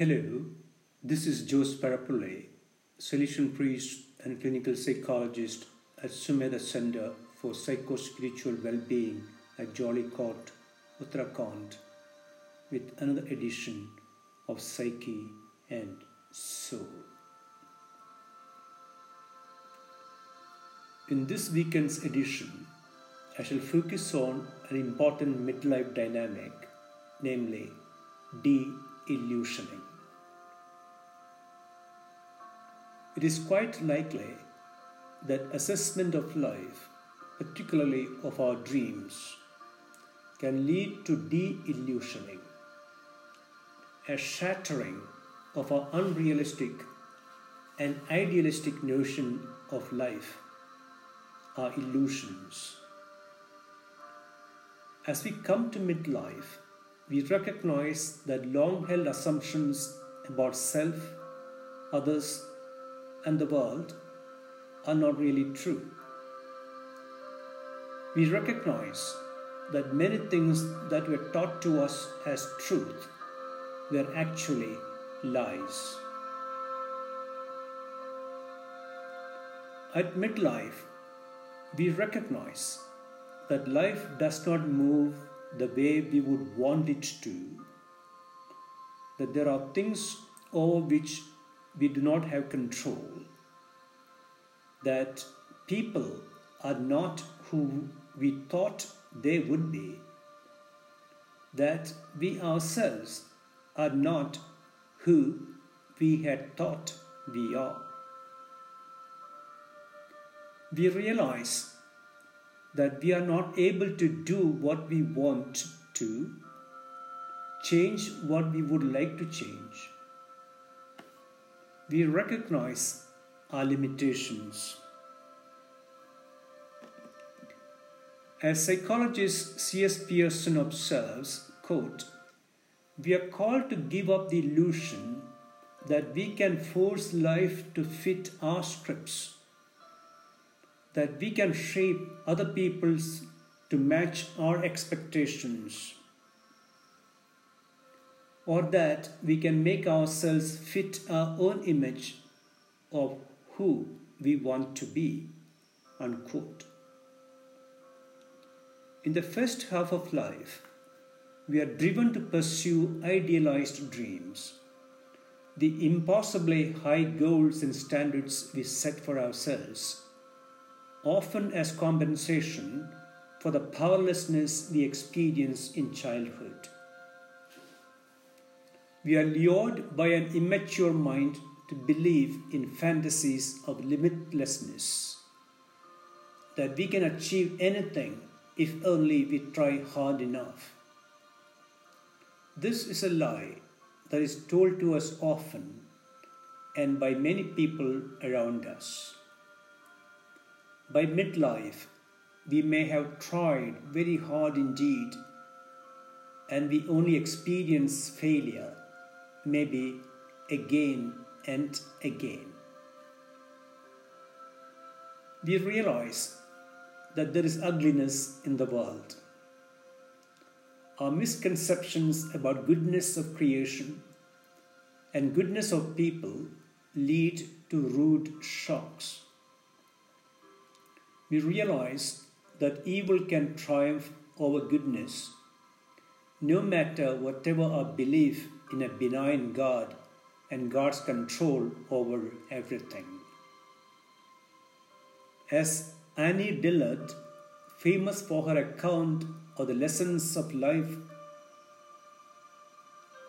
Hello, this is Jose Parappully, Salesian priest and clinical psychologist at Sumedha Center for Psycho-Spiritual Well-Being at Jeolikote, Uttarakhand, with another edition of Psyche and Soul. In this weekend's edition, I shall focus on an important midlife dynamic, namely de-illusioning. It is quite likely that assessment of life, particularly of our dreams, can lead to de-illusioning, a shattering of our unrealistic and idealistic notion of life, our illusions. As we come to midlife, we recognize that long held assumptions about self, others, and the world are not really true. We recognize that many things that were taught to us as truth were actually lies. At midlife, we recognize that life does not move the way we would want it to, that there are things over which we do not have control, that people are not who we thought they would be, that we ourselves are not who we had thought we are. We realize that we are not able to do what we want to, change what we would like to change we recognize our limitations. As psychologist C.S. Pearson observes, quote, we are called to give up the illusion that we can force life to fit our scripts, that we can shape other people's to match our expectations or that we can make ourselves fit our own image of who we want to be. Unquote. In the first half of life, we are driven to pursue idealized dreams, the impossibly high goals and standards we set for ourselves, often as compensation for the powerlessness we experience in childhood. We are lured by an immature mind to believe in fantasies of limitlessness, that we can achieve anything if only we try hard enough. This is a lie that is told to us often and by many people around us. By midlife, we may have tried very hard indeed, and we only experience failure maybe again and again. We realize that there is ugliness in the world. Our misconceptions about goodness of creation and goodness of people lead to rude shocks. We realize that evil can triumph over goodness no matter whatever our belief in a benign God and God's control over everything. As Annie Dillard, famous for her account of the lessons of life,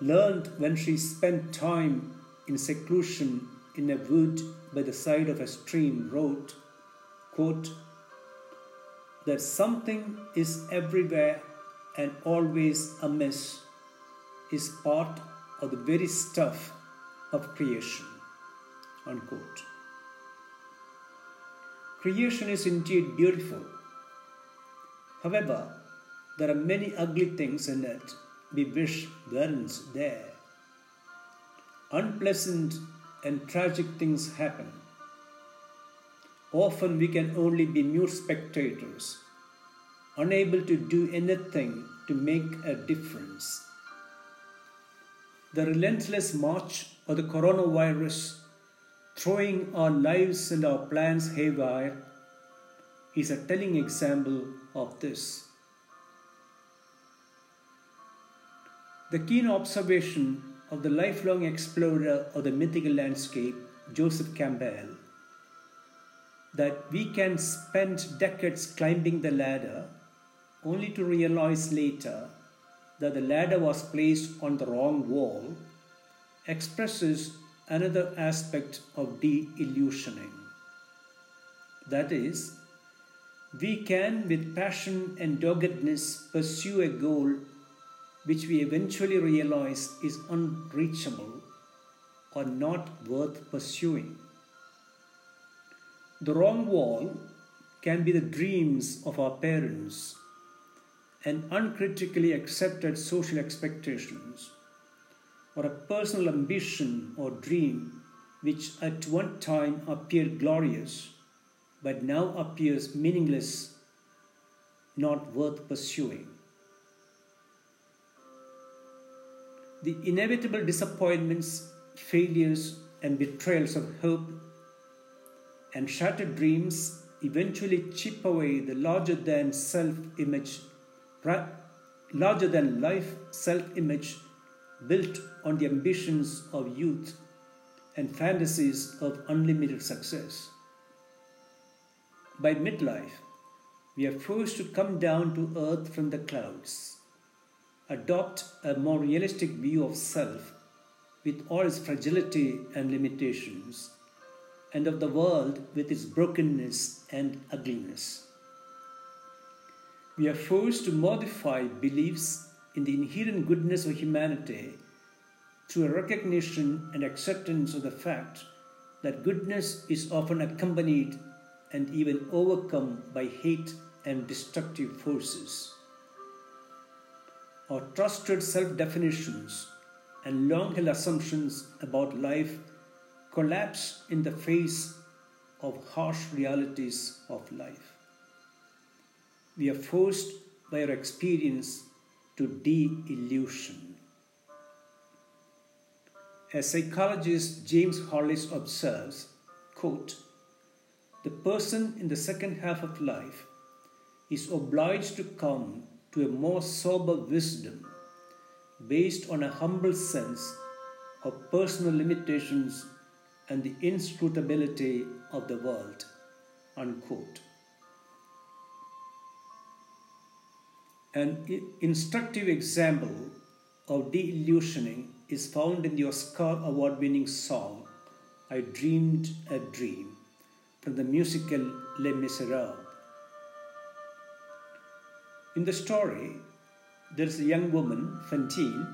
learned when she spent time in seclusion in a wood by the side of a stream, wrote, quote, that something is everywhere and always amiss is part of the very stuff of creation. Unquote. Creation is indeed beautiful. However, there are many ugly things in it we wish weren't there. Unpleasant and tragic things happen. Often we can only be mute spectators, unable to do anything to make a difference the relentless march of the coronavirus throwing our lives and our plans haywire is a telling example of this. The keen observation of the lifelong explorer of the mythical landscape, Joseph Campbell, that we can spend decades climbing the ladder only to realize later that the ladder was placed on the wrong wall, expresses another aspect of de illusioning. That is, we can, with passion and doggedness, pursue a goal which we eventually realize is unreachable or not worth pursuing. The wrong wall can be the dreams of our parents and uncritically accepted social expectations, or a personal ambition or dream which at one time appeared glorious but now appears meaningless, not worth pursuing. The inevitable disappointments, failures, and betrayals of hope and shattered dreams eventually chip away the larger than self image larger than life self image built on the ambitions of youth and fantasies of unlimited success. By midlife, we are forced to come down to earth from the clouds, adopt a more realistic view of self with all its fragility and limitations, and of the world with its brokenness and ugliness we are forced to modify beliefs in the inherent goodness of humanity through a recognition and acceptance of the fact that goodness is often accompanied and even overcome by hate and destructive forces. Our trusted self definitions and long held assumptions about life collapse in the face of harsh realities of life we are forced by our experience to de illusion. As psychologist James Hollis observes, quote, the person in the second half of life is obliged to come to a more sober wisdom based on a humble sense of personal limitations and the inscrutability of the world. Unquote. An instructive example of de-illusioning is found in the Oscar award-winning song I Dreamed a Dream from the musical Les Miserables. In the story, there is a young woman, Fantine,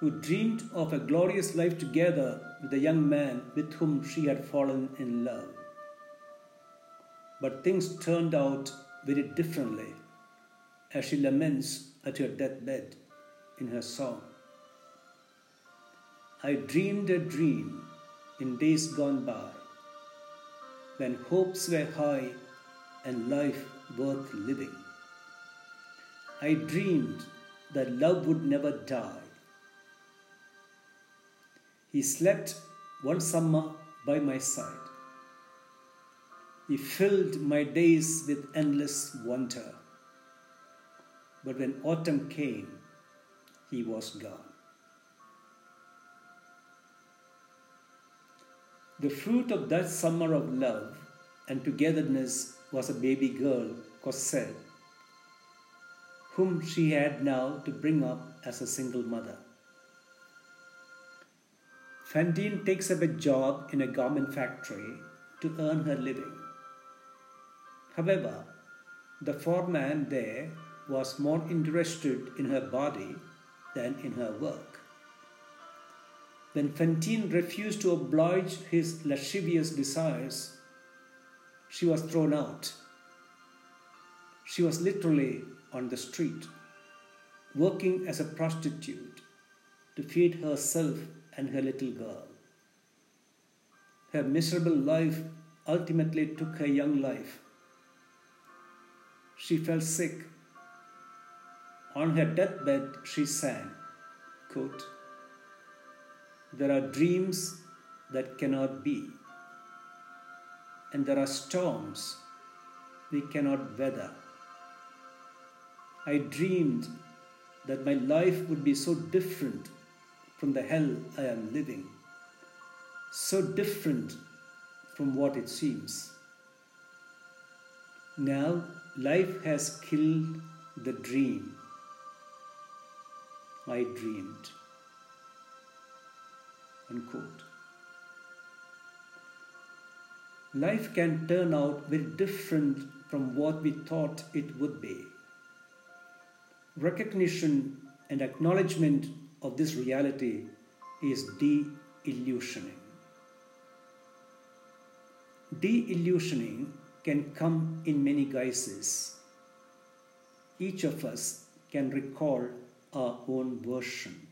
who dreamed of a glorious life together with a young man with whom she had fallen in love. But things turned out very differently as she laments at her deathbed in her song. I dreamed a dream in days gone by when hopes were high and life worth living. I dreamed that love would never die. He slept one summer by my side. He filled my days with endless wonder. But when autumn came, he was gone. The fruit of that summer of love and togetherness was a baby girl, Cosette, whom she had now to bring up as a single mother. Fantine takes up a job in a garment factory to earn her living. However, the foreman there was more interested in her body than in her work. When Fantine refused to oblige his lascivious desires, she was thrown out. She was literally on the street, working as a prostitute to feed herself and her little girl. Her miserable life ultimately took her young life. She fell sick on her deathbed, she sang, quote, there are dreams that cannot be, and there are storms we cannot weather. I dreamed that my life would be so different from the hell I am living, so different from what it seems. Now life has killed the dream I dreamed. Unquote. Life can turn out very different from what we thought it would be. Recognition and acknowledgement of this reality is de illusioning. De illusioning can come in many guises. Each of us can recall our own version.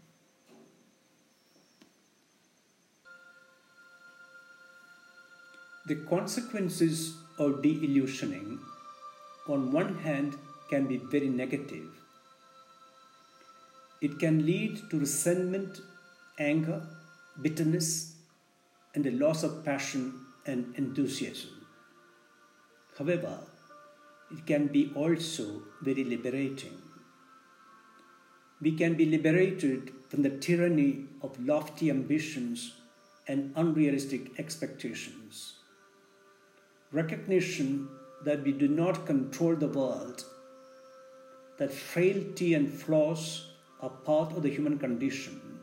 The consequences of de illusioning, on one hand, can be very negative. It can lead to resentment, anger, bitterness, and a loss of passion and enthusiasm. However, it can be also very liberating. We can be liberated from the tyranny of lofty ambitions and unrealistic expectations. Recognition that we do not control the world, that frailty and flaws are part of the human condition,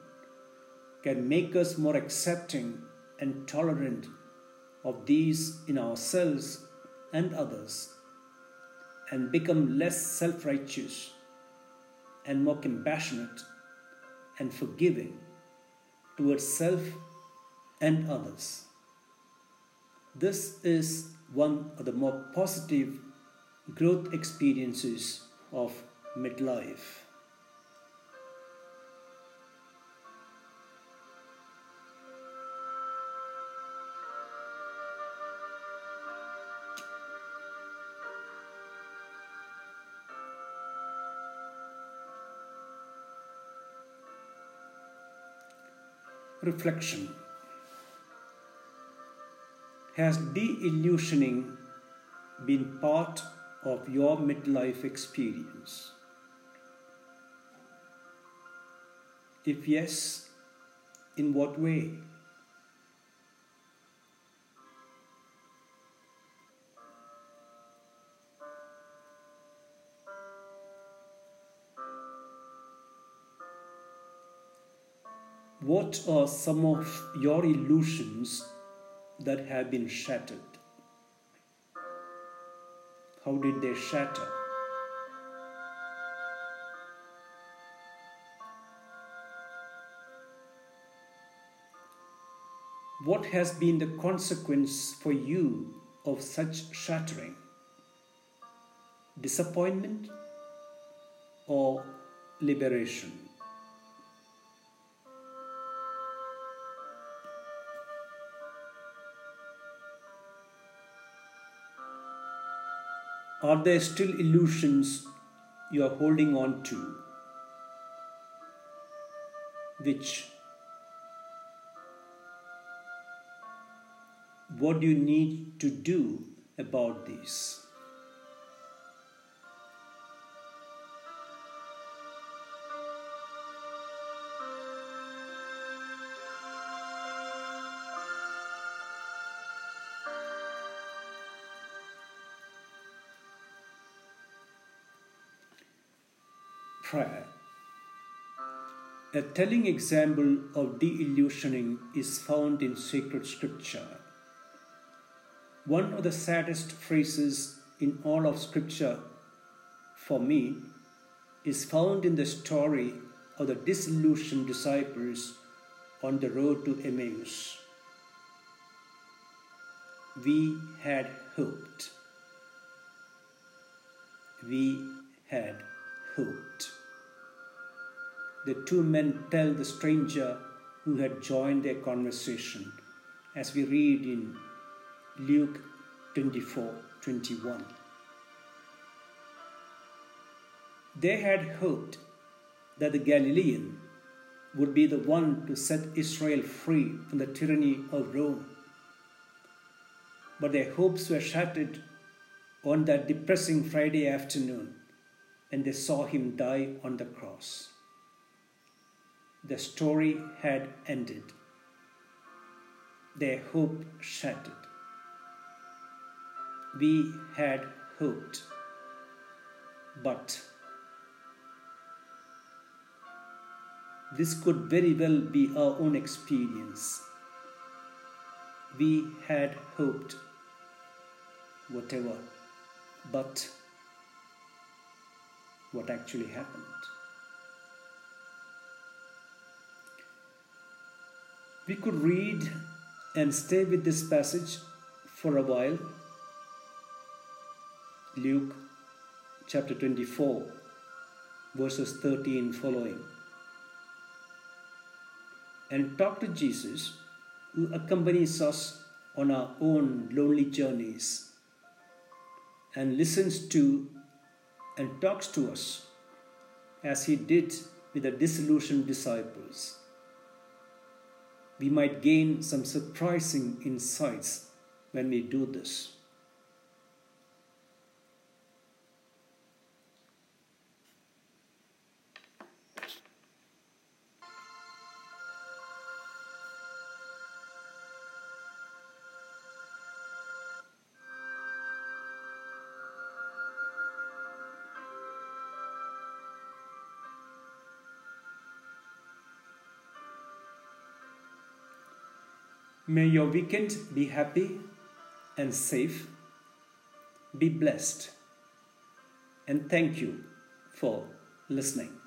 can make us more accepting and tolerant of these in ourselves and others, and become less self righteous and more compassionate and forgiving towards self and others. This is one of the more positive growth experiences of midlife. Reflection Has de illusioning been part of your midlife experience? If yes, in what way? What are some of your illusions that have been shattered? How did they shatter? What has been the consequence for you of such shattering? Disappointment or liberation? Are there still illusions you are holding on to? Which what do you need to do about these? Telling example of de illusioning is found in sacred scripture. One of the saddest phrases in all of scripture for me is found in the story of the disillusioned disciples on the road to Emmaus. We had hoped. We had hoped the two men tell the stranger who had joined their conversation, as we read in Luke 24 21. They had hoped that the Galilean would be the one to set Israel free from the tyranny of Rome. But their hopes were shattered on that depressing Friday afternoon when they saw him die on the cross. The story had ended, their hope shattered. We had hoped, but this could very well be our own experience. We had hoped, whatever, but what actually happened? We could read and stay with this passage for a while. Luke chapter 24, verses 13 following and talk to Jesus, who accompanies us on our own lonely journeys and listens to and talks to us as he did with the disillusioned disciples. We might gain some surprising insights when we do this. May your weekend be happy and safe. Be blessed. And thank you for listening.